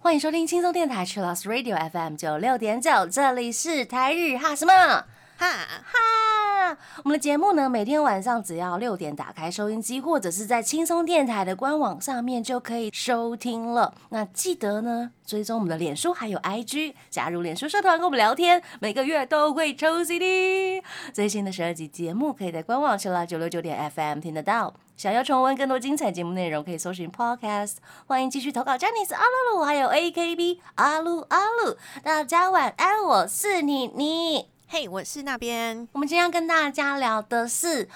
欢迎收听轻松电台 c h i l l o s Radio FM 九六点九，这里是台日哈什么？哈，哈。我们的节目呢，每天晚上只要六点打开收音机，或者是在轻松电台的官网上面就可以收听了。那记得呢，追踪我们的脸书还有 IG，加入脸书社团跟我们聊天，每个月都会抽 CD。最新的十二集节目可以在官网 c h i l l 九六九点 FM 听得到。想要重温更多精彩节目内容，可以搜寻 Podcast。欢迎继续投稿 j a n i c e 阿鲁鲁，还有 AKB 阿鲁阿鲁。大家晚安，我是妮妮。嘿，我是那边。我们今天要跟大家聊的是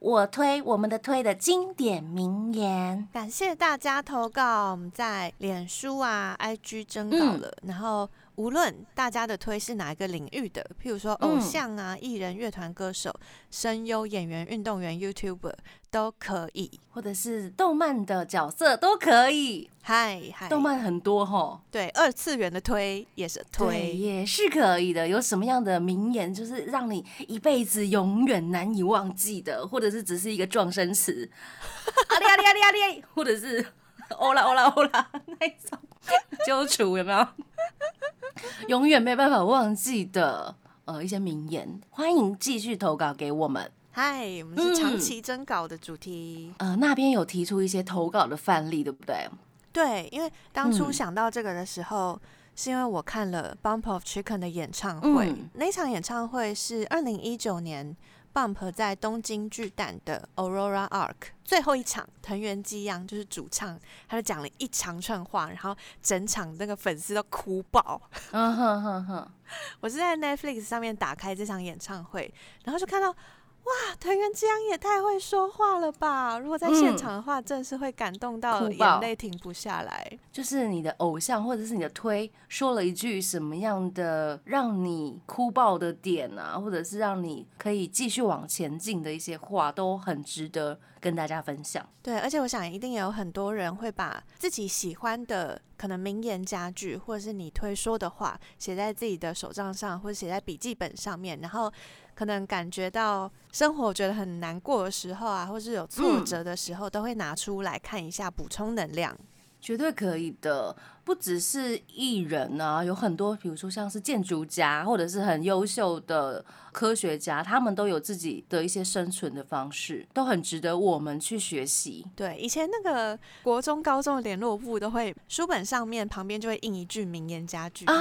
我推我们的推的经典名言。感谢大家投稿，我们在脸书啊、IG 征稿了，然后。无论大家的推是哪一个领域的，譬如说偶像啊、艺人、乐团、歌手、声优、演员、运动员、YouTuber 都可以，或者是动漫的角色都可以。嗨嗨，动漫很多哈，对，二次元的推也是推，也是可以的。有什么样的名言，就是让你一辈子永远难以忘记的，或者是只是一个撞声词，阿里阿里阿里阿里，或者是欧 啦欧啦欧啦那种。揪除有没有？永远没办法忘记的呃一些名言，欢迎继续投稿给我们。嗨，我们是长期征稿的主题。呃，那边有提出一些投稿的范例，对不对？对，因为当初想到这个的时候，是因为我看了 Bump of Chicken 的演唱会，那场演唱会是二零一九年。Bump 在东京巨蛋的 Aurora Arc 最后一场，藤原纪央就是主唱，他就讲了一长串话，然后整场那个粉丝都哭爆。嗯哼哼哼，我是在 Netflix 上面打开这场演唱会，然后就看到。哇，藤原纪央也太会说话了吧！如果在现场的话，真是会感动到眼泪停不下来。就是你的偶像或者是你的推说了一句什么样的让你哭爆的点啊，或者是让你可以继续往前进的一些话，都很值得跟大家分享。对，而且我想一定也有很多人会把自己喜欢的可能名言佳句，或者是你推说的话，写在自己的手账上，或者写在笔记本上面，然后。可能感觉到生活觉得很难过的时候啊，或是有挫折的时候，都会拿出来看一下，补充能量。绝对可以的，不只是艺人啊，有很多，比如说像是建筑家，或者是很优秀的科学家，他们都有自己的一些生存的方式，都很值得我们去学习。对，以前那个国中、高中的联络部都会书本上面旁边就会印一句名言佳句啊，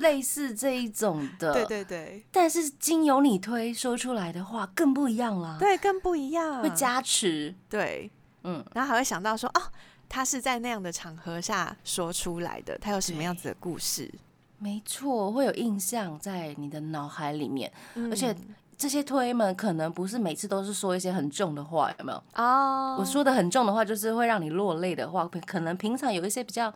类似这一种的。对对对。但是经由你推说出来的话更不一样了。对，更不一样，会加持。对，嗯，然后还会想到说哦。他是在那样的场合下说出来的，他有什么样子的故事？没错，会有印象在你的脑海里面，而且这些推们可能不是每次都是说一些很重的话，有没有？哦，我说的很重的话，就是会让你落泪的话，可能平常有一些比较。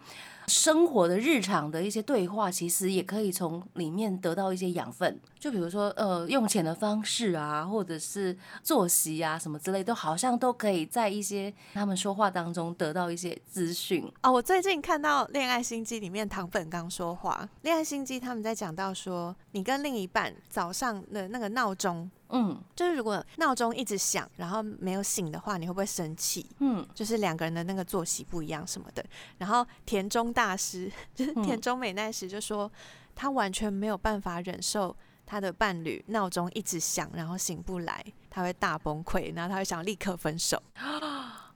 生活的日常的一些对话，其实也可以从里面得到一些养分。就比如说，呃，用钱的方式啊，或者是作息啊，什么之类，都好像都可以在一些他们说话当中得到一些资讯。哦，我最近看到《恋爱心机》里面唐本刚说话，《恋爱心机》他们在讲到说，你跟另一半早上的那个闹钟。嗯，就是如果闹钟一直响，然后没有醒的话，你会不会生气？嗯，就是两个人的那个作息不一样什么的。然后田中大师，就 是田中美奈实就说，他完全没有办法忍受他的伴侣闹钟一直响，然后醒不来，他会大崩溃，然后他会想立刻分手。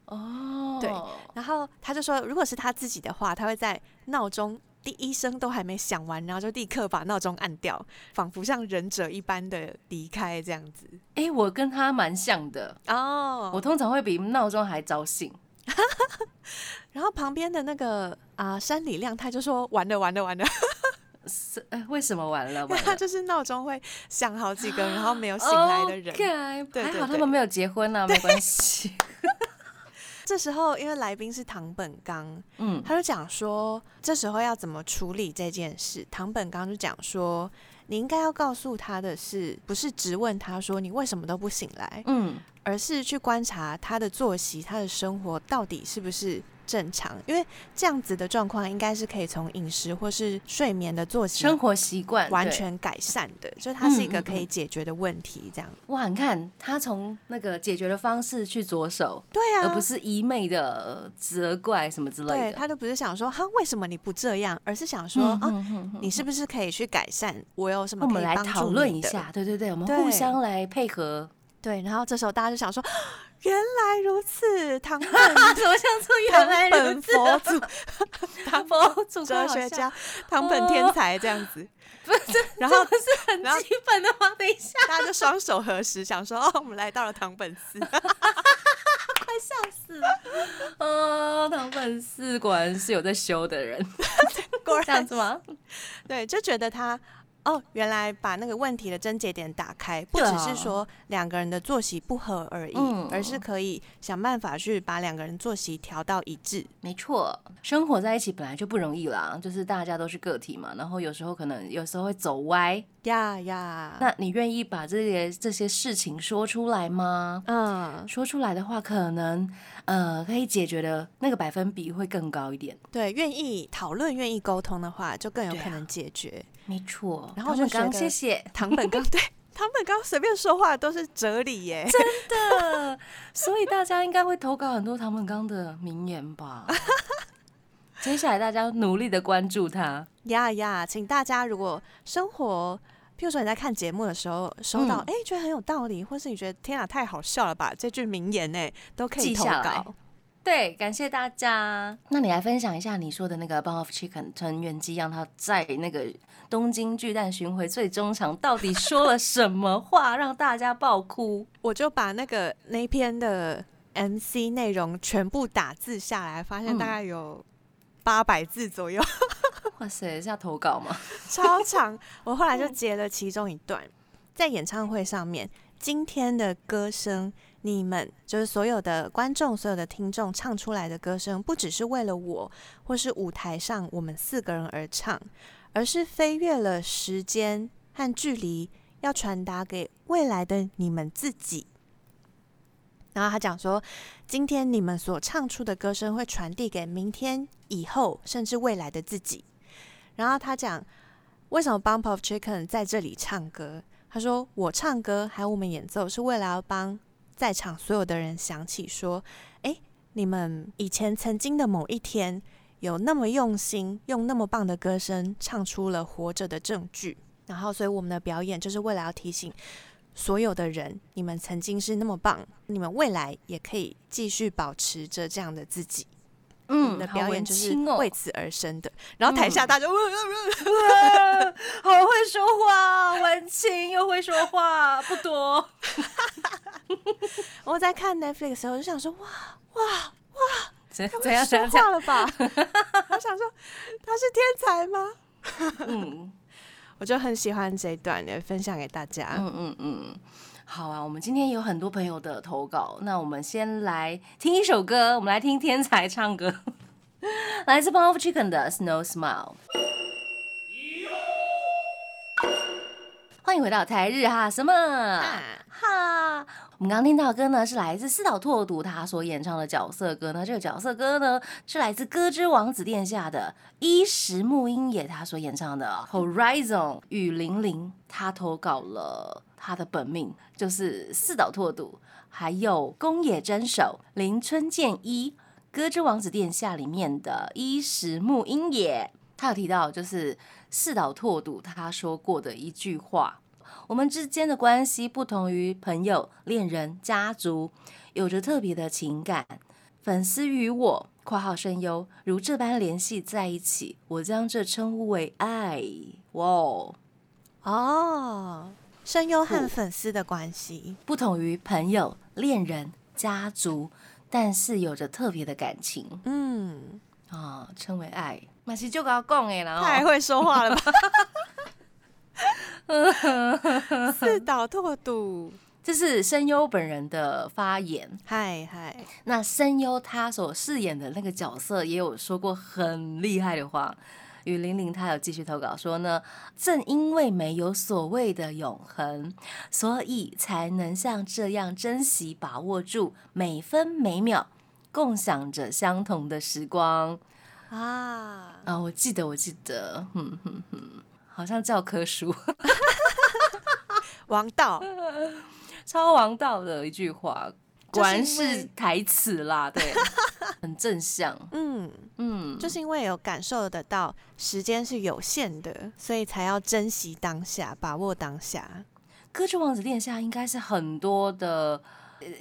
哦，对，然后他就说，如果是他自己的话，他会在闹钟。第一声都还没响完，然后就立刻把闹钟按掉，仿佛像忍者一般的离开这样子。哎，我跟他蛮像的哦。我通常会比闹钟还早醒。然后旁边的那个啊山里亮太就说完了完了完了。是哎，为什么 完了？他就是闹钟会响好几个，然后没有醒来的人。对还好他们没有结婚呢，没关系。这时候，因为来宾是唐本刚，嗯，他就讲说，这时候要怎么处理这件事。唐本刚就讲说，你应该要告诉他的是，不是直问他说你为什么都不醒来，嗯，而是去观察他的作息，他的生活到底是不是正常，因为这样子的状况应该是可以从饮食或是睡眠的作息、生活习惯完全改善的，就是它是一个可以解决的问题。这样哇，你看他从那个解决的方式去着手，对啊，而不是一昧的责怪什么之类的。对他都不是想说哈为什么你不这样，而是想说啊，你是不是可以去改善？我有什么？我们来讨论一下，对对对，我们互相来配合。对，然后这时候大家就想说，原来如此，唐本 怎么像说原来如此？佛祖，唐佛祖哲学家，唐本天才这样子，不是？然后是很基本的吗？等一下，大家就双手合十，想说哦，我们来到了唐本寺，快笑死了！哦，唐本寺果然是有在修的人，果然这样子吗？对，就觉得他。哦，原来把那个问题的症结点打开，不只是说两个人的作息不合而已，而是可以想办法去把两个人作息调到一致。没错，生活在一起本来就不容易啦，就是大家都是个体嘛，然后有时候可能有时候会走歪呀呀。那你愿意把这些这些事情说出来吗？嗯，说出来的话，可能呃可以解决的那个百分比会更高一点。对，愿意讨论、愿意沟通的话，就更有可能解决。没错，然后就刚谢谢唐本刚，对 唐本刚随便说话都是哲理耶，真的，所以大家应该会投稿很多唐本刚的名言吧。接下来大家努力的关注他呀呀，请大家如果生活，譬如说你在看节目的时候收到，哎，觉得很有道理，或是你觉得天啊太好笑了吧，这句名言呢，都可以投稿。对，感谢大家。那你来分享一下你说的那个《b o of Chicken》成员机，让他在那个东京巨蛋巡回最终场到底说了什么话，让大家爆哭？我就把那个那篇的 MC 内容全部打字下来，发现大概有八百字左右。哇塞，是要投稿吗？超长。我后来就截了其中一段，在演唱会上面，今天的歌声。你们就是所有的观众、所有的听众唱出来的歌声，不只是为了我，或是舞台上我们四个人而唱，而是飞越了时间和距离，要传达给未来的你们自己。然后他讲说，今天你们所唱出的歌声会传递给明天、以后，甚至未来的自己。然后他讲，为什么 Bump of Chicken 在这里唱歌？他说，我唱歌还有我们演奏，是为了要帮。在场所有的人想起说：“哎，你们以前曾经的某一天，有那么用心，用那么棒的歌声唱出了活着的证据。然后，所以我们的表演就是为了要提醒所有的人，你们曾经是那么棒，你们未来也可以继续保持着这样的自己。嗯，的表演就是为此而生的。然后台下大家，好会说话，文青又会说话，不多。”我在看 Netflix 的时候，就想说：哇哇哇！怎怎样说话了吧？我想说他是天才吗？嗯，我就很喜欢这一段，也分享给大家。嗯嗯嗯，好啊，我们今天有很多朋友的投稿，那我们先来听一首歌，我们来听天才唱歌，来自 b o n of Chicken 的 Snow Smile。欢迎回到台日哈什么哈？我们刚刚听到的歌呢，是来自四岛拓读他所演唱的角色歌呢。这个角色歌呢，是来自《歌之王子殿下》的伊石木英也他所演唱的《Horizon》。雨霖铃他投稿了他的本命，就是四岛拓独，还有宫野真守、林春健一，《歌之王子殿下》里面的伊石木英也，他有提到就是。四岛拓笃他说过的一句话：“我们之间的关系不同于朋友、恋人、家族，有着特别的情感。粉丝与我（括号声优）如这般联系在一起，我将这称呼为爱。”哇哦，声优和粉丝的关系不同于朋友、恋人、家族，但是有着特别的感情。嗯啊，称为爱。马西就跟他讲诶，然后太会说话了吧？四岛拓笃，这是声优本人的发言。嗨嗨，那声优他所饰演的那个角色也有说过很厉害的话。雨玲玲她有继续投稿说呢，正因为没有所谓的永恒，所以才能像这样珍惜把握住每分每秒。共享着相同的时光啊啊！我记得，我记得，哼哼哼，好像教科书，王道，超王道的一句话，果然是台词啦，对，很正向，嗯嗯，就是因为有感受得到时间是有限的，所以才要珍惜当下，把握当下。歌剧王子殿下应该是很多的，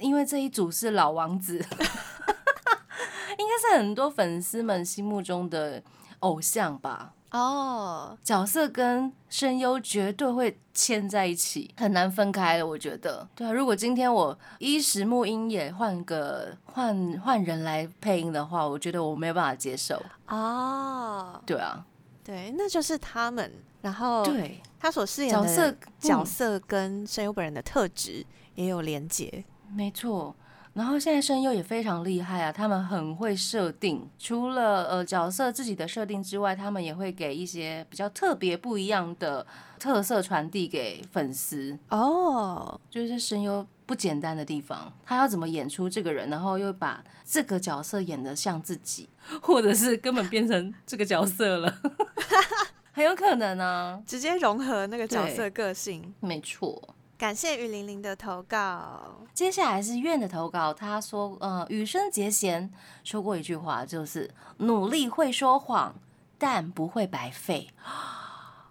因为这一组是老王子，应该是很多粉丝们心目中的偶像吧。哦，角色跟声优绝对会牵在一起，很难分开的。我觉得，对啊。如果今天我衣食木音也换个换换人来配音的话，我觉得我没有办法接受。哦，对啊，对，那就是他们。然后，对他所饰演的角色角色跟声优本人的特质也有连结，没错。然后现在声优也非常厉害啊，他们很会设定，除了呃角色自己的设定之外，他们也会给一些比较特别不一样的特色传递给粉丝。哦，就是声优不简单的地方，他要怎么演出这个人，然后又把这个角色演得像自己，或者是根本变成这个角色了。很有可能呢，直接融合那个角色个性。没错，感谢雨玲玲的投稿。接下来是苑的投稿，他说：“呃，羽生结弦说过一句话，就是努力会说谎，但不会白费。”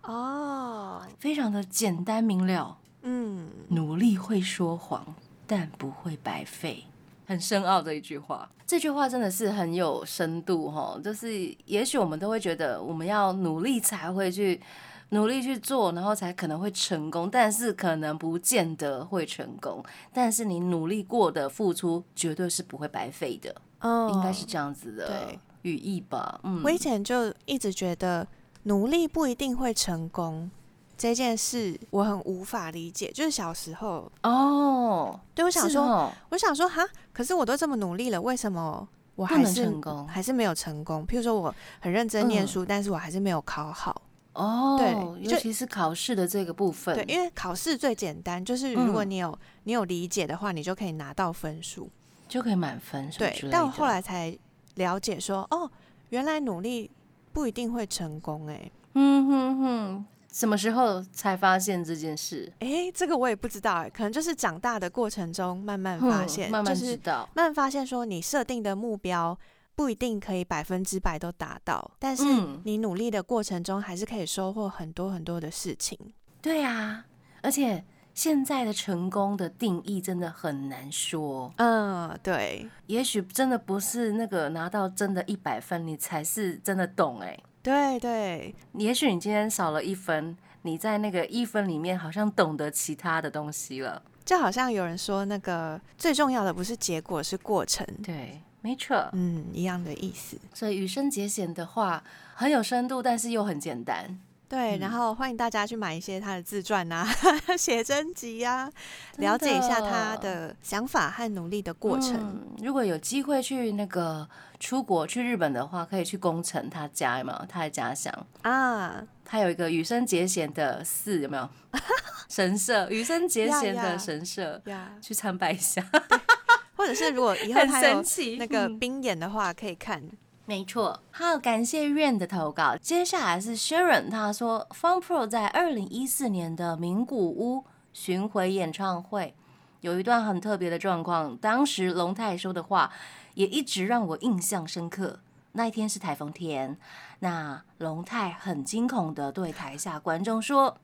哦，非常的简单明了。嗯，努力会说谎，但不会白费。很深奥的一句话，这句话真的是很有深度哈。就是也许我们都会觉得，我们要努力才会去努力去做，然后才可能会成功，但是可能不见得会成功。但是你努力过的付出，绝对是不会白费的。哦，应该是这样子的语义吧。嗯，我以前就一直觉得努力不一定会成功。这件事我很无法理解，就是小时候哦，对我想说，我想说哈，可是我都这么努力了，为什么我还是成功，还是没有成功？譬如说我很认真念书，但是我还是没有考好哦。对，尤其是考试的这个部分，对，因为考试最简单，就是如果你有你有理解的话，你就可以拿到分数，就可以满分。对，但我后来才了解说，哦，原来努力不一定会成功，哎，嗯哼哼。什么时候才发现这件事？哎，这个我也不知道哎，可能就是长大的过程中慢慢发现，慢慢知道，慢慢发现说你设定的目标不一定可以百分之百都达到，但是你努力的过程中还是可以收获很多很多的事情。对啊，而且现在的成功的定义真的很难说。嗯，对，也许真的不是那个拿到真的一百分，你才是真的懂哎。对对，也许你今天少了一分，你在那个一分里面好像懂得其他的东西了。就好像有人说，那个最重要的不是结果，是过程。对，没错，嗯，一样的意思。所以羽生结弦的话很有深度，但是又很简单。对，然后欢迎大家去买一些他的自传啊、写真集啊，了解一下他的想法和努力的过程。如果有机会去那个出国去日本的话，可以去宫城他家有没有，他的家乡啊，他有一个羽生结弦的寺，有没有？神社，羽生结弦的神社，去参拜一下。或者是如果以后他有那个冰演的话，可以看。没错，好，感谢 Rain 的投稿。接下来是 Sharon，他说，Fun Pro 在二零一四年的名古屋巡回演唱会有一段很特别的状况，当时龙太说的话也一直让我印象深刻。那一天是台风天，那龙太很惊恐的对台下观众说：“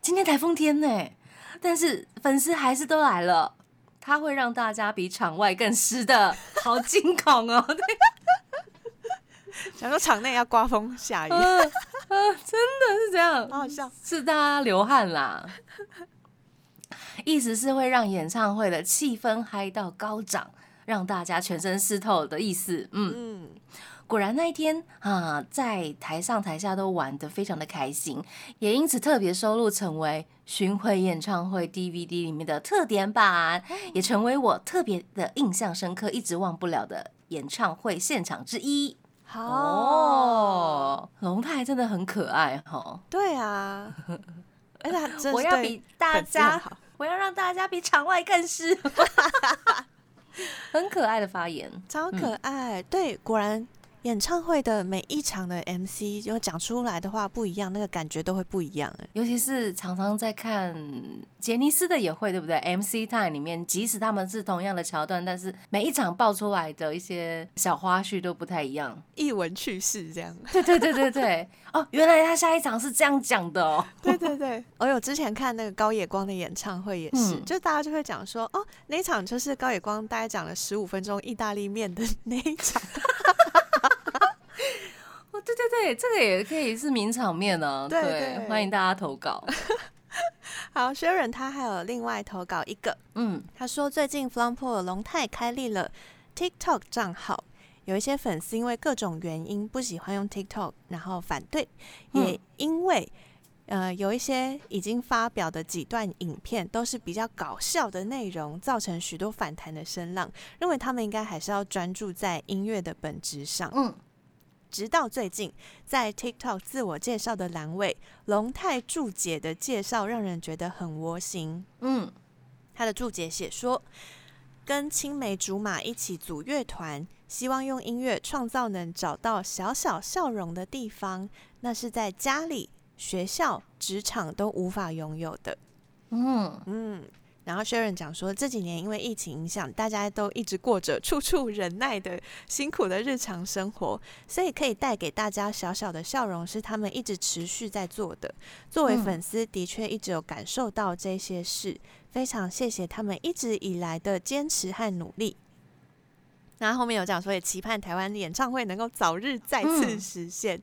今天台风天呢，但是粉丝还是都来了，他会让大家比场外更湿的，好惊恐哦。”想说场内要刮风下雨，真的是这样，好好笑，是大家流汗啦。意思是会让演唱会的气氛嗨到高涨，让大家全身湿透的意思。嗯，果然那一天啊，在台上台下都玩的非常的开心，也因此特别收录成为巡回演唱会 DVD 里面的特点版，也成为我特别的印象深刻、一直忘不了的演唱会现场之一。哦，龙太真的很可爱哈。对啊，而且我要比大家，我要让大家比场外更湿。很可爱的发言，超可爱。对，果然。演唱会的每一场的 MC，就讲出来的话不一样，那个感觉都会不一样。尤其是常常在看杰尼斯的也会，对不对？MC Time 里面，即使他们是同样的桥段，但是每一场爆出来的一些小花絮都不太一样，一闻趣事这样。对对对对对，哦，原来他下一场是这样讲的哦。对 对对，我有之前看那个高野光的演唱会也是，就大家就会讲说，哦，那一场就是高野光大概讲了十五分钟意大利面的那一场。对对对，这个也可以是名场面呢。对，欢迎大家投稿。好，Sharon 他还有另外投稿一个，嗯，他说最近 Flumpo 龙泰开立了 TikTok 账号，有一些粉丝因为各种原因不喜欢用 TikTok，然后反对，也因为呃有一些已经发表的几段影片都是比较搞笑的内容，造成许多反弹的声浪，认为他们应该还是要专注在音乐的本质上。嗯。直到最近，在 TikTok 自我介绍的栏位，龙泰注解的介绍让人觉得很窝心。嗯，他的注解写说，跟青梅竹马一起组乐团，希望用音乐创造能找到小小笑容的地方，那是在家里、学校、职场都无法拥有的。嗯嗯。然后 Sharon 讲说，这几年因为疫情影响，大家都一直过着处处忍耐的辛苦的日常生活，所以可以带给大家小小的笑容，是他们一直持续在做的。作为粉丝，的确一直有感受到这些事，非常谢谢他们一直以来的坚持和努力。然后后面有讲说，也期盼台湾演唱会能够早日再次实现。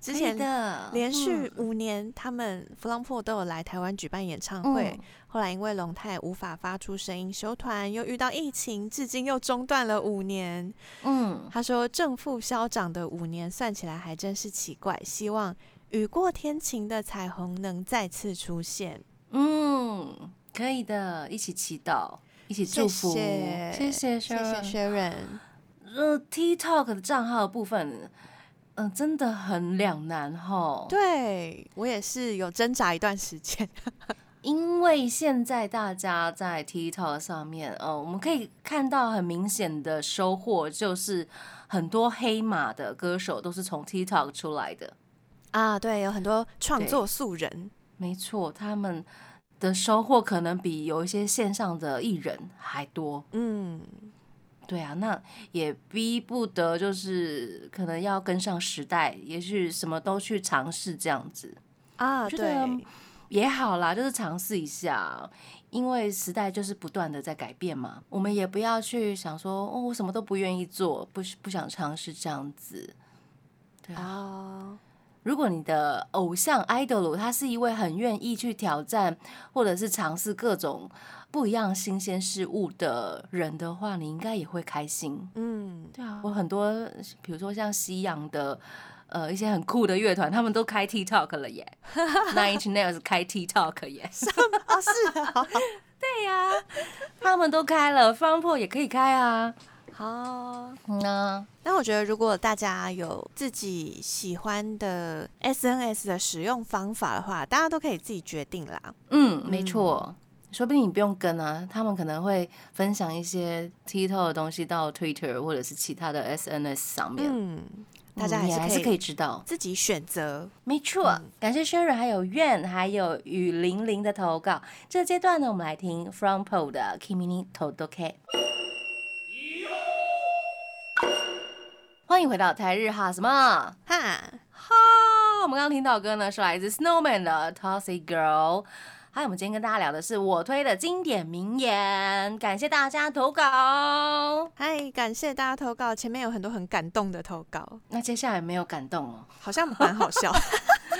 之前的连续五年，他们弗朗普都有来台湾举办演唱会。后来因为龙泰无法发出声音，休团又遇到疫情，至今又中断了五年。嗯，他说正负消长的五年算起来还真是奇怪。希望雨过天晴的彩虹能再次出现。嗯，可以的，一起祈祷。一起祝福，谢谢，谢谢学人。呃，TikTok 的账号部分，嗯，真的很两难哈。对我也是有挣扎一段时间，因为现在大家在 TikTok 上面，呃，我们可以看到很明显的收获，就是很多黑马的歌手都是从 TikTok 出来的啊。对，有很多创作素人，没错，他们。的收获可能比有一些线上的艺人还多。嗯，对啊，那也逼不得，就是可能要跟上时代，也许什么都去尝试这样子啊。对，也好啦，就是尝试一下，因为时代就是不断的在改变嘛。我们也不要去想说，哦，我什么都不愿意做，不不想尝试这样子。对啊。如果你的偶像 idol 他是一位很愿意去挑战或者是尝试各种不一样新鲜事物的人的话，你应该也会开心。嗯，对啊，我很多比如说像西洋的呃一些很酷的乐团，他们都开 TikTok 了耶。Nine Inch Nails 开 TikTok 耶？什么？哦，是啊，对呀，他们都开了 f u n p o 也可以开啊。好，那那我觉得，如果大家有自己喜欢的 SNS 的使用方法的话，大家都可以自己决定啦。嗯，没错，说不定你不用跟啊，他们可能会分享一些 TikTok 的东西到 Twitter 或者是其他的 SNS 上面。嗯，大家还是可以知道自己选择。没错，感谢轩 n 还有愿，还有雨玲玲的投稿。这个阶段呢，我们来听 From Pole 的 Kimi ni Todoke。欢迎回到台日哈什么哈哈？我们刚刚听到歌呢，是来自 Snowman 的 Tossy Girl。还有，我们今天跟大家聊的是我推的经典名言。感谢大家投稿，嗨，感谢大家投稿。前面有很多很感动的投稿，那接下来没有感动哦，好像蛮好笑。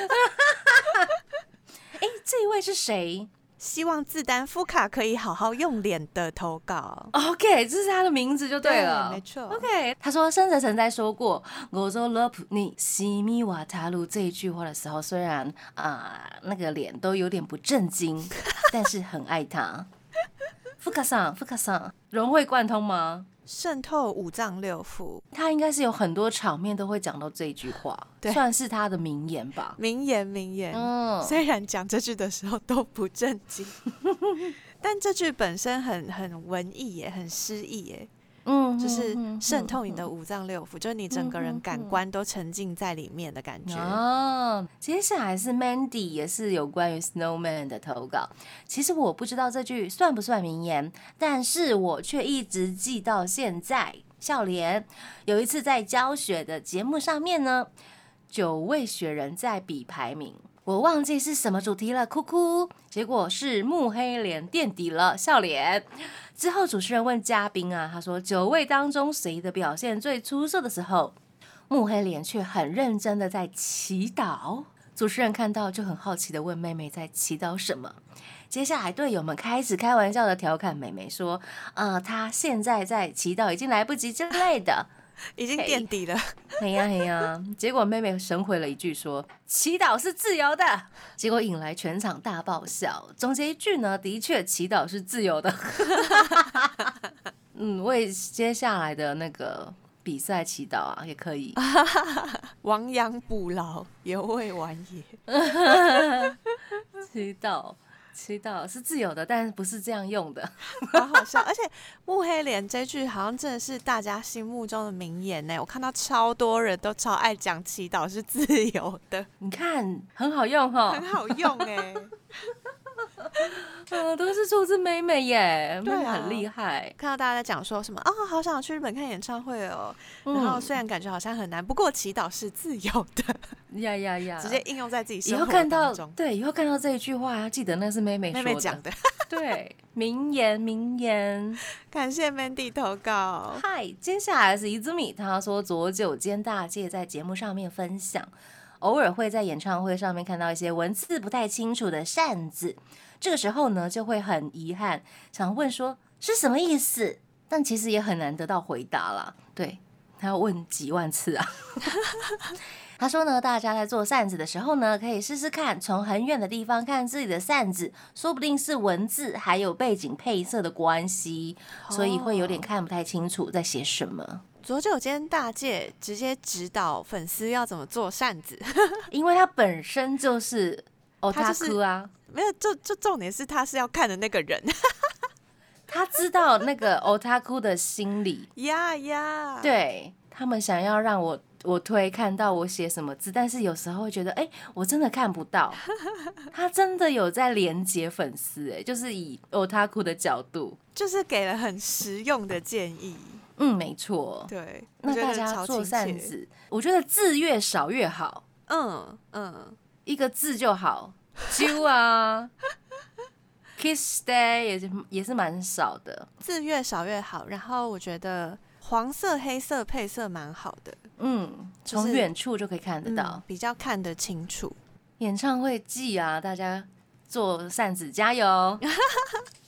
哎，这一位是谁？希望自担夫卡可以好好用脸的投稿。OK，这是他的名字就对了，没错。OK，他说深泽曾在说过“我做 love 你西米瓦塔鲁”这一句话的时候，虽然啊那个脸都有点不正经，但是很爱他。富卡桑，福卡桑，融会贯通吗？渗透五脏六腑，他应该是有很多场面都会讲到这句话，算是他的名言吧。名言，名言。嗯，虽然讲这句的时候都不正经，但这句本身很很文艺耶，很诗意耶。嗯，就是渗透你的五脏六腑，就是你整个人感官都沉浸在里面的感觉。哦，接下来是 Mandy，也是有关于 Snowman 的投稿。其实我不知道这句算不算名言，但是我却一直记到现在。笑脸有一次在教学的节目上面呢，九位雪人在比排名。我忘记是什么主题了，哭哭。结果是木黑脸垫底了，笑脸。之后主持人问嘉宾啊，他说九位当中谁的表现最出色的时候，木黑脸却很认真的在祈祷。主持人看到就很好奇的问妹妹在祈祷什么。接下来队友们开始开玩笑的调侃妹妹说，呃，她现在在祈祷已经来不及之类的。已经垫底了，哎呀哎呀！结果妹妹神回了一句说：“祈祷是自由的。”结果引来全场大爆笑。总结一句呢，的确祈祷是自由的。嗯，为接下来的那个比赛祈祷啊，也可以。亡羊补牢，犹未晚也。祈祷。祈祷是自由的，但是不是这样用的，好好笑。而且“慕黑脸”这句好像真的是大家心目中的名言呢。我看到超多人都超爱讲祈祷是自由的，你看很好用哈，很好用哎。嗯，都是出自妹妹耶，妹妹很厉害。看到大家在讲说什么啊，好想去日本看演唱会哦。然后虽然感觉好像很难，不过祈祷是自由的。呀呀呀！直接应用在自己生活看到。对，以后看到这一句话，要记得那是妹妹妹妹讲的。对，名言名言。感谢 Mandy 投稿。嗨，接下来是一字米，他说左九间大介在节目上面分享。偶尔会在演唱会上面看到一些文字不太清楚的扇子，这个时候呢就会很遗憾，想问说是什么意思，但其实也很难得到回答了。对他要问几万次啊。他说呢，大家在做扇子的时候呢，可以试试看从很远的地方看自己的扇子，说不定是文字还有背景配色的关系，所以会有点看不太清楚在写什么。左九间大介直接指导粉丝要怎么做扇子，因为他本身就是哦，他是啊，没有，就就重点是他是要看的那个人，他知道那个 otaku 的心理。呀呀，对他们想要让我我推看到我写什么字，但是有时候会觉得，哎，我真的看不到，他真的有在连接粉丝，哎，就是以 otaku 的角度，就是给了很实用的建议。嗯，没错。对，那大家做扇子，我觉得字越少越好。嗯嗯，一个字就好。啾啊，Kiss Day 也是也是蛮少的，字越少越好。然后我觉得黄色、黑色配色蛮好的。嗯，从远处就可以看得到，比较看得清楚。演唱会季啊，大家做扇子加油！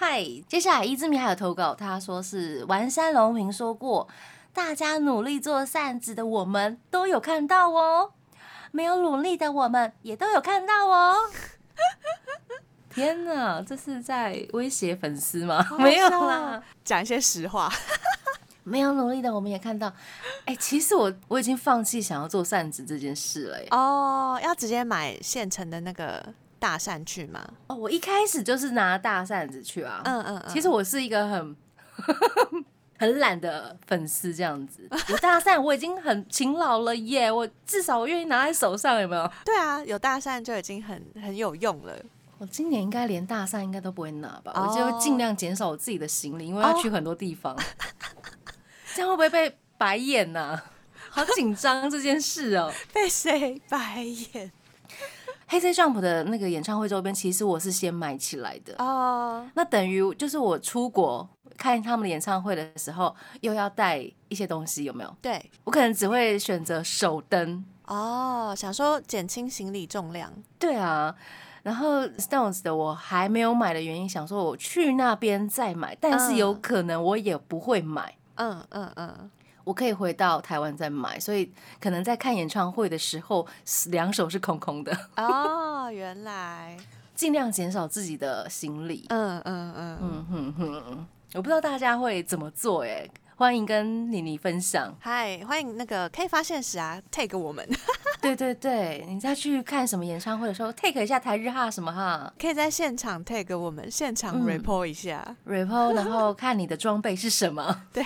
嗨，接下来一之米还有投稿，他说是完山龙平说过，大家努力做扇子的我们都有看到哦，没有努力的我们也都有看到哦。天哪，这是在威胁粉丝吗？没有啦，讲一些实话。没有努力的我们也看到，哎，其实我我已经放弃想要做扇子这件事了。哦，要直接买现成的那个。大扇去吗？哦，我一开始就是拿大扇子去啊。嗯嗯嗯。其实我是一个很 很懒的粉丝，这样子。有大扇我已经很勤劳了耶，我至少我愿意拿在手上，有没有？对啊，有大扇就已经很很有用了。我今年应该连大扇应该都不会拿吧？我就尽量减少我自己的行李，因为要去很多地方。这样会不会被白眼呢？好紧张这件事哦。被谁白眼？黑色 Jump 的那个演唱会周边，其实我是先买起来的哦。那等于就是我出国看他们的演唱会的时候，又要带一些东西，有没有？对，我可能只会选择手灯哦，想说减轻行李重量。对啊，然后 Stones 的我还没有买的原因，想说我去那边再买，但是有可能我也不会买。嗯嗯嗯。我可以回到台湾再买，所以可能在看演唱会的时候，两手是空空的。哦，原来尽量减少自己的行李。嗯嗯嗯嗯哼哼，我不知道大家会怎么做哎。欢迎跟妮妮分享。嗨，欢迎那个可以发现时啊，take 我们。对对对，你再去看什么演唱会的时候，take 一下台日哈什么哈，可以在现场 take 我们，现场 report 一下，report，然后看你的装备是什么。对，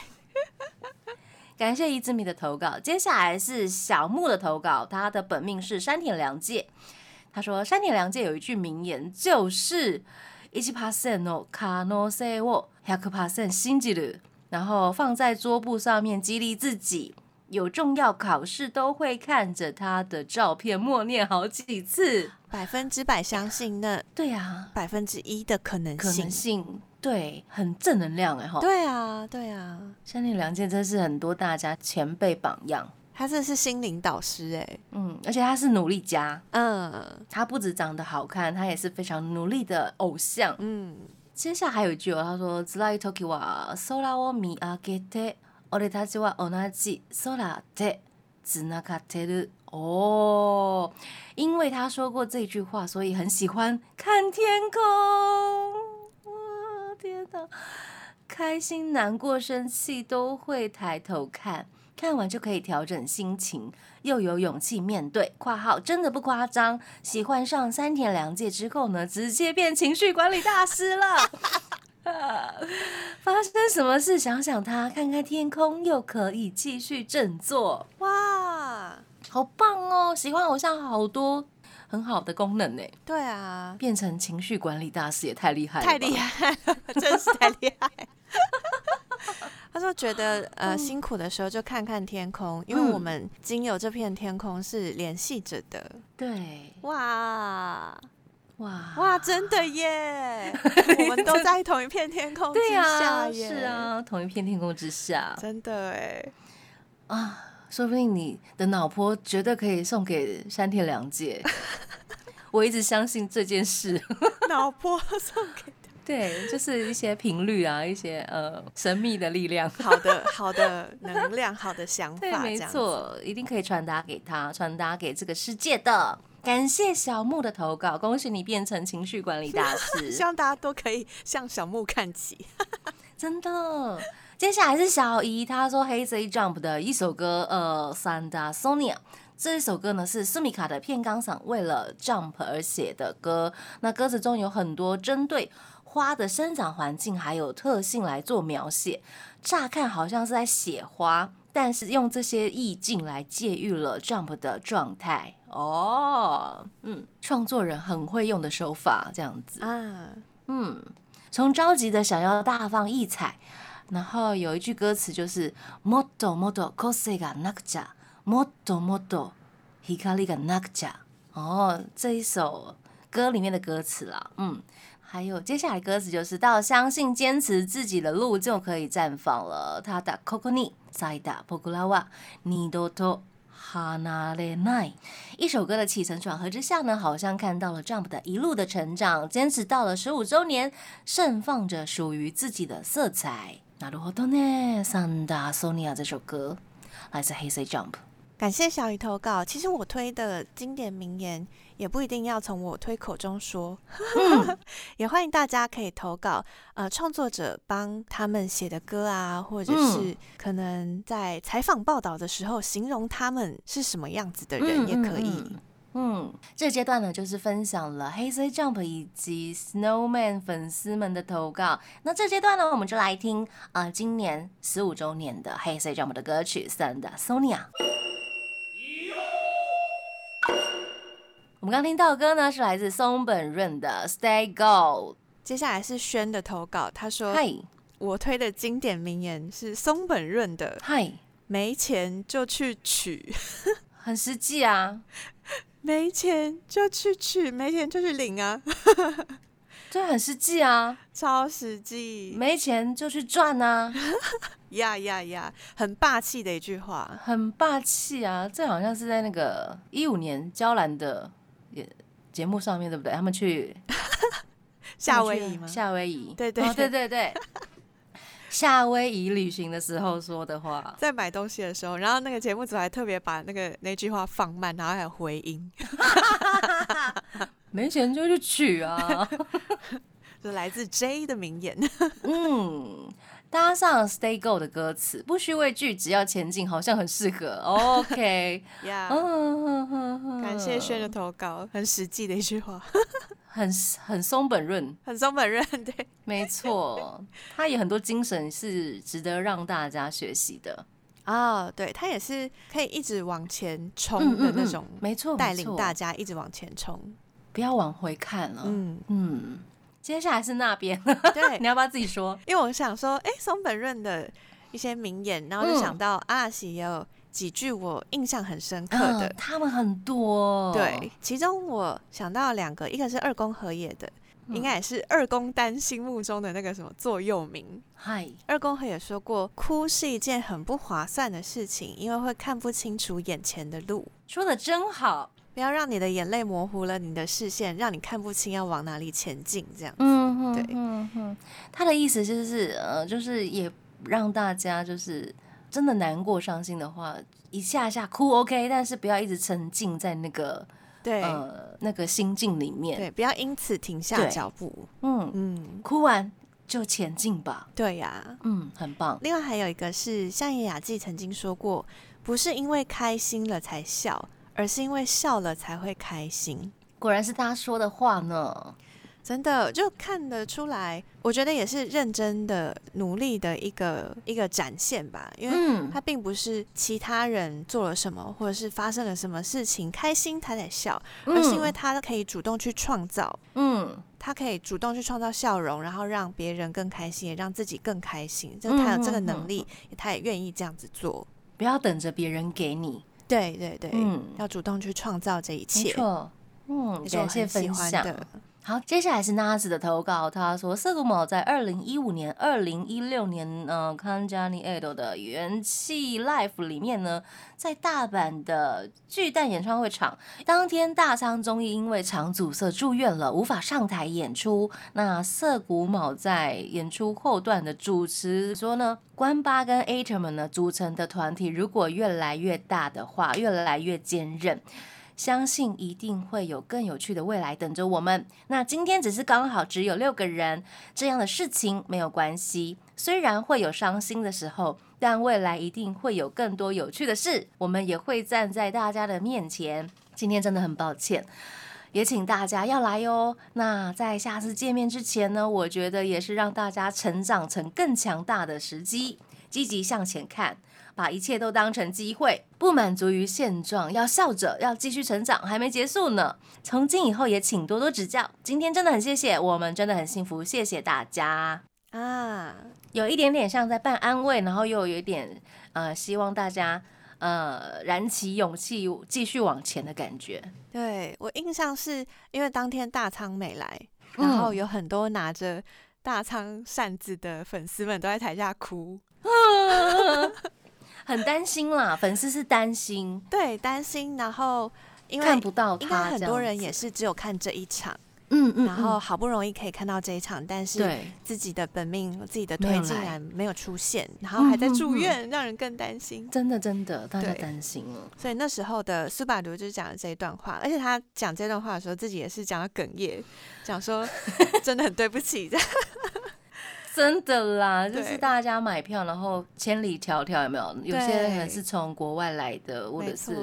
感谢一之米的投稿。接下来是小木的投稿，他的本命是山田凉介。他说山田凉介有一句名言，就是一七 percent の可能性を百 percent 信じる。然后放在桌布上面激励自己，有重要考试都会看着他的照片默念好几次，百分之百相信那对呀，百分之一的可能性，可能性 对，很正能量哎哈，对啊对啊，山田凉介真是很多大家前辈榜样，他这是心灵导师哎，嗯，而且他是努力家，嗯，他不止长得好看，他也是非常努力的偶像，嗯。接下来还有一句哦，他说：“つらい時は空を見上げて、俺たちは同じ空でつながってる。”哦，因为他说过这句话，所以很喜欢看天空。 天哪！开心、难过、生气都会抬头看。看完就可以调整心情，又有勇气面对。（括号真的不夸张，喜欢上三田良介之后呢，直接变情绪管理大师了。发生什么事？想想他，看看天空，又可以继续振作。哇，好棒哦！喜欢偶像好多很好的功能呢。对啊，变成情绪管理大师也太厉害了，太厉害了，真是太厉害。他说：“觉得呃辛苦的时候就看看天空，因为我们经由这片天空是联系着的。”对，哇。哇。哇，真的耶！我们都在同一片天空之下耶，是啊，同一片天空之下，真的哎啊，说不定你的老婆绝对可以送给山田凉介。我一直相信这件事，老婆送给。对，就是一些频率啊，一些呃神秘的力量，好的 好的能量，好的想法，对，没错，一定可以传达给他，传达给这个世界的。感谢小木的投稿，恭喜你变成情绪管理大师，希望大家都可以向小木看齐，真的。接下来是小姨，她说《黑 Z Jump》的一首歌，呃，《Santa Sonia》。这一首歌呢是苏米卡的片冈嗓为了 Jump 而写的歌，那歌词中有很多针对。花的生长环境还有特性来做描写，乍看好像是在写花，但是用这些意境来借喻了 Jump 的状态哦。嗯，创作人很会用的手法，这样子啊。嗯，从着急的想要大放异彩，然后有一句歌词就是“もっともっと個性がなくちゃ，もっともっと光がなくちゃ”。哦，这一首歌里面的歌词啦，嗯。还有接下来歌词就是到相信坚持自己的路就可以绽放了。他的 Kokoni Saida Pokulawa Nidoto Hanare Nai，一首歌的起承转合之下呢，好像看到了 Jump 的一路的成长，坚持到了十五周年，盛放着属于自己的色彩。 なるほどね、サンダーソニア这首歌来自黑 C Jump。感谢小雨投稿。其实我推的经典名言也不一定要从我推口中说，也欢迎大家可以投稿。呃，创作者帮他们写的歌啊，或者是可能在采访报道的时候形容他们是什么样子的人也可以。嗯， 这阶段呢就是分享了黑色 Jump 以及 Snowman 粉丝们的投稿。那这阶段呢，我们就来听啊，今年十五周年的黑色 Jump 的歌曲《Sanda Sonia》。我们刚听到的歌呢，是来自松本润的《Stay Gold》。接下来是轩的投稿，他说：“嗨，我推的经典名言是松本润的。嗨，没钱就去取，很实际啊。没钱就去取，没钱就去领啊。这很实际啊，超实际。没钱就去赚啊。呀呀呀，很霸气的一句话，很霸气啊。这好像是在那个一五年娇兰的。”也节目上面对不对？他们去 夏威夷吗？夏威夷，对对对对对，夏威夷旅行的时候说的话，在买东西的时候，然后那个节目组还特别把那个那句话放慢，然后还有回音。没钱就去取啊。就来自 J 的名言。嗯，搭上 Stay Go 的歌词，不需畏惧，只要前进，好像很适合。OK，呀，感谢轩的投稿，很实际的一句话，很很松本润，很松本润，对，没错，他也很多精神是值得让大家学习的。啊。对他也是可以一直往前冲的那种，没错，带领大家一直往前冲，不要往回看了。嗯。嗯。接下来是那边，对，你要不要自己说？因为我想说，哎，松本润的一些名言，然后就想到阿喜也有几句我印象很深刻的，他们很多。对，其中我想到两个，一个是二宫和也的，应该也是二宫丹心目中的那个什么座右铭。嗨，二宫和也说过，哭是一件很不划算的事情，因为会看不清楚眼前的路。说的真好。不要让你的眼泪模糊了你的视线，让你看不清要往哪里前进。这样，嗯，对，嗯哼，他的意思就是，呃，就是也让大家就是真的难过、伤心的话，一下下哭 OK，但是不要一直沉浸在那个对呃那个心境里面，对，不要因此停下脚步。嗯嗯，哭完就前进吧。对呀，嗯，很棒。另外还有一个是，像叶雅纪曾经说过，不是因为开心了才笑。而是因为笑了才会开心，果然是他说的话呢，真的就看得出来。我觉得也是认真的努力的一个一个展现吧，因为他并不是其他人做了什么，或者是发生了什么事情开心他在笑，而是因为他可以主动去创造，嗯，他可以主动去创造笑容，然后让别人更开心，也让自己更开心。就他有这个能力，他也愿意这样子做，不要等着别人给你。对对对，嗯，要主动去创造这一切，没错，嗯，感谢分享。好，接下来是 Naz 的投稿。他说，涩谷某在二零一五年、二零一六年，嗯，Kanjani Idol 的元气 Life 里面呢，在大阪的巨蛋演唱会场当天，大仓综艺因为肠阻塞住院了，无法上台演出。那涩谷某在演出后段的主持说呢，关八跟 Ater 们呢组成的团体，如果越来越大的话，越来越坚韧。相信一定会有更有趣的未来等着我们。那今天只是刚好只有六个人，这样的事情没有关系。虽然会有伤心的时候，但未来一定会有更多有趣的事。我们也会站在大家的面前。今天真的很抱歉，也请大家要来哦。那在下次见面之前呢，我觉得也是让大家成长成更强大的时机，积极向前看。把一切都当成机会，不满足于现状，要笑着，要继续成长，还没结束呢。从今以后也请多多指教。今天真的很谢谢，我们真的很幸福，谢谢大家啊！有一点点像在办安慰，然后又有一点呃，希望大家呃燃起勇气继续往前的感觉。对我印象是因为当天大仓没来，然后有很多拿着大仓扇子的粉丝们都在台下哭。很担心啦，粉丝是担心，对，担心。然后因为看不到他，很多人也是只有看这一场，嗯嗯，然后好不容易可以看到这一场，但是自己的本命、自己的腿竟然没有出现，然后还在住院，让人更担心。真的，真的，大家担心了。所以那时候的苏巴卢就是讲了这一段话，而且他讲这段话的时候，自己也是讲到哽咽，讲说 真的很对不起。真的啦，就是大家买票，然后千里迢迢有没有？有些人是从国外来的，或者是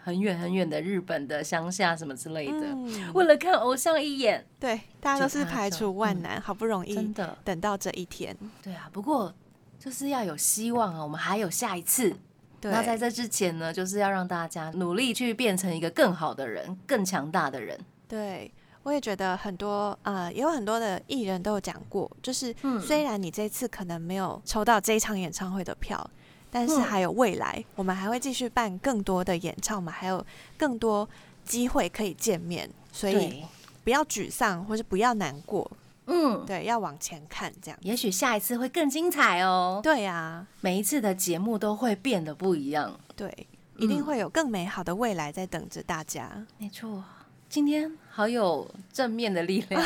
很远很远的日本的乡下什么之类的，为了看偶像一眼。对，大家都是排除万难，好不容易真的等到这一天。对啊，不过就是要有希望啊，我们还有下一次。那在这之前呢，就是要让大家努力去变成一个更好的人，更强大的人。对。我也觉得很多呃，也有很多的艺人都有讲过，就是虽然你这次可能没有抽到这一场演唱会的票，但是还有未来，我们还会继续办更多的演唱嘛，还有更多机会可以见面，所以不要沮丧，或是不要难过，嗯，对，要往前看，这样，也许下一次会更精彩哦。对呀，每一次的节目都会变得不一样，对，一定会有更美好的未来在等着大家。没错。今天好有正面的力量，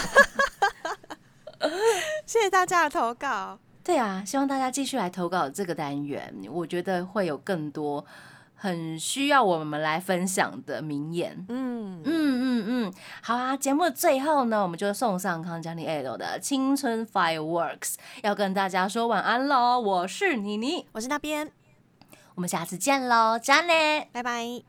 谢谢大家的投稿。对啊，希望大家继续来投稿这个单元，我觉得会有更多很需要我们来分享的名言。嗯嗯嗯嗯嗯，好啊！节目的最后呢，我们就送上康佳妮 L 的青春 Fireworks，要跟大家说晚安喽。我是妮妮，我是那边，我们下次见喽，加内，拜拜。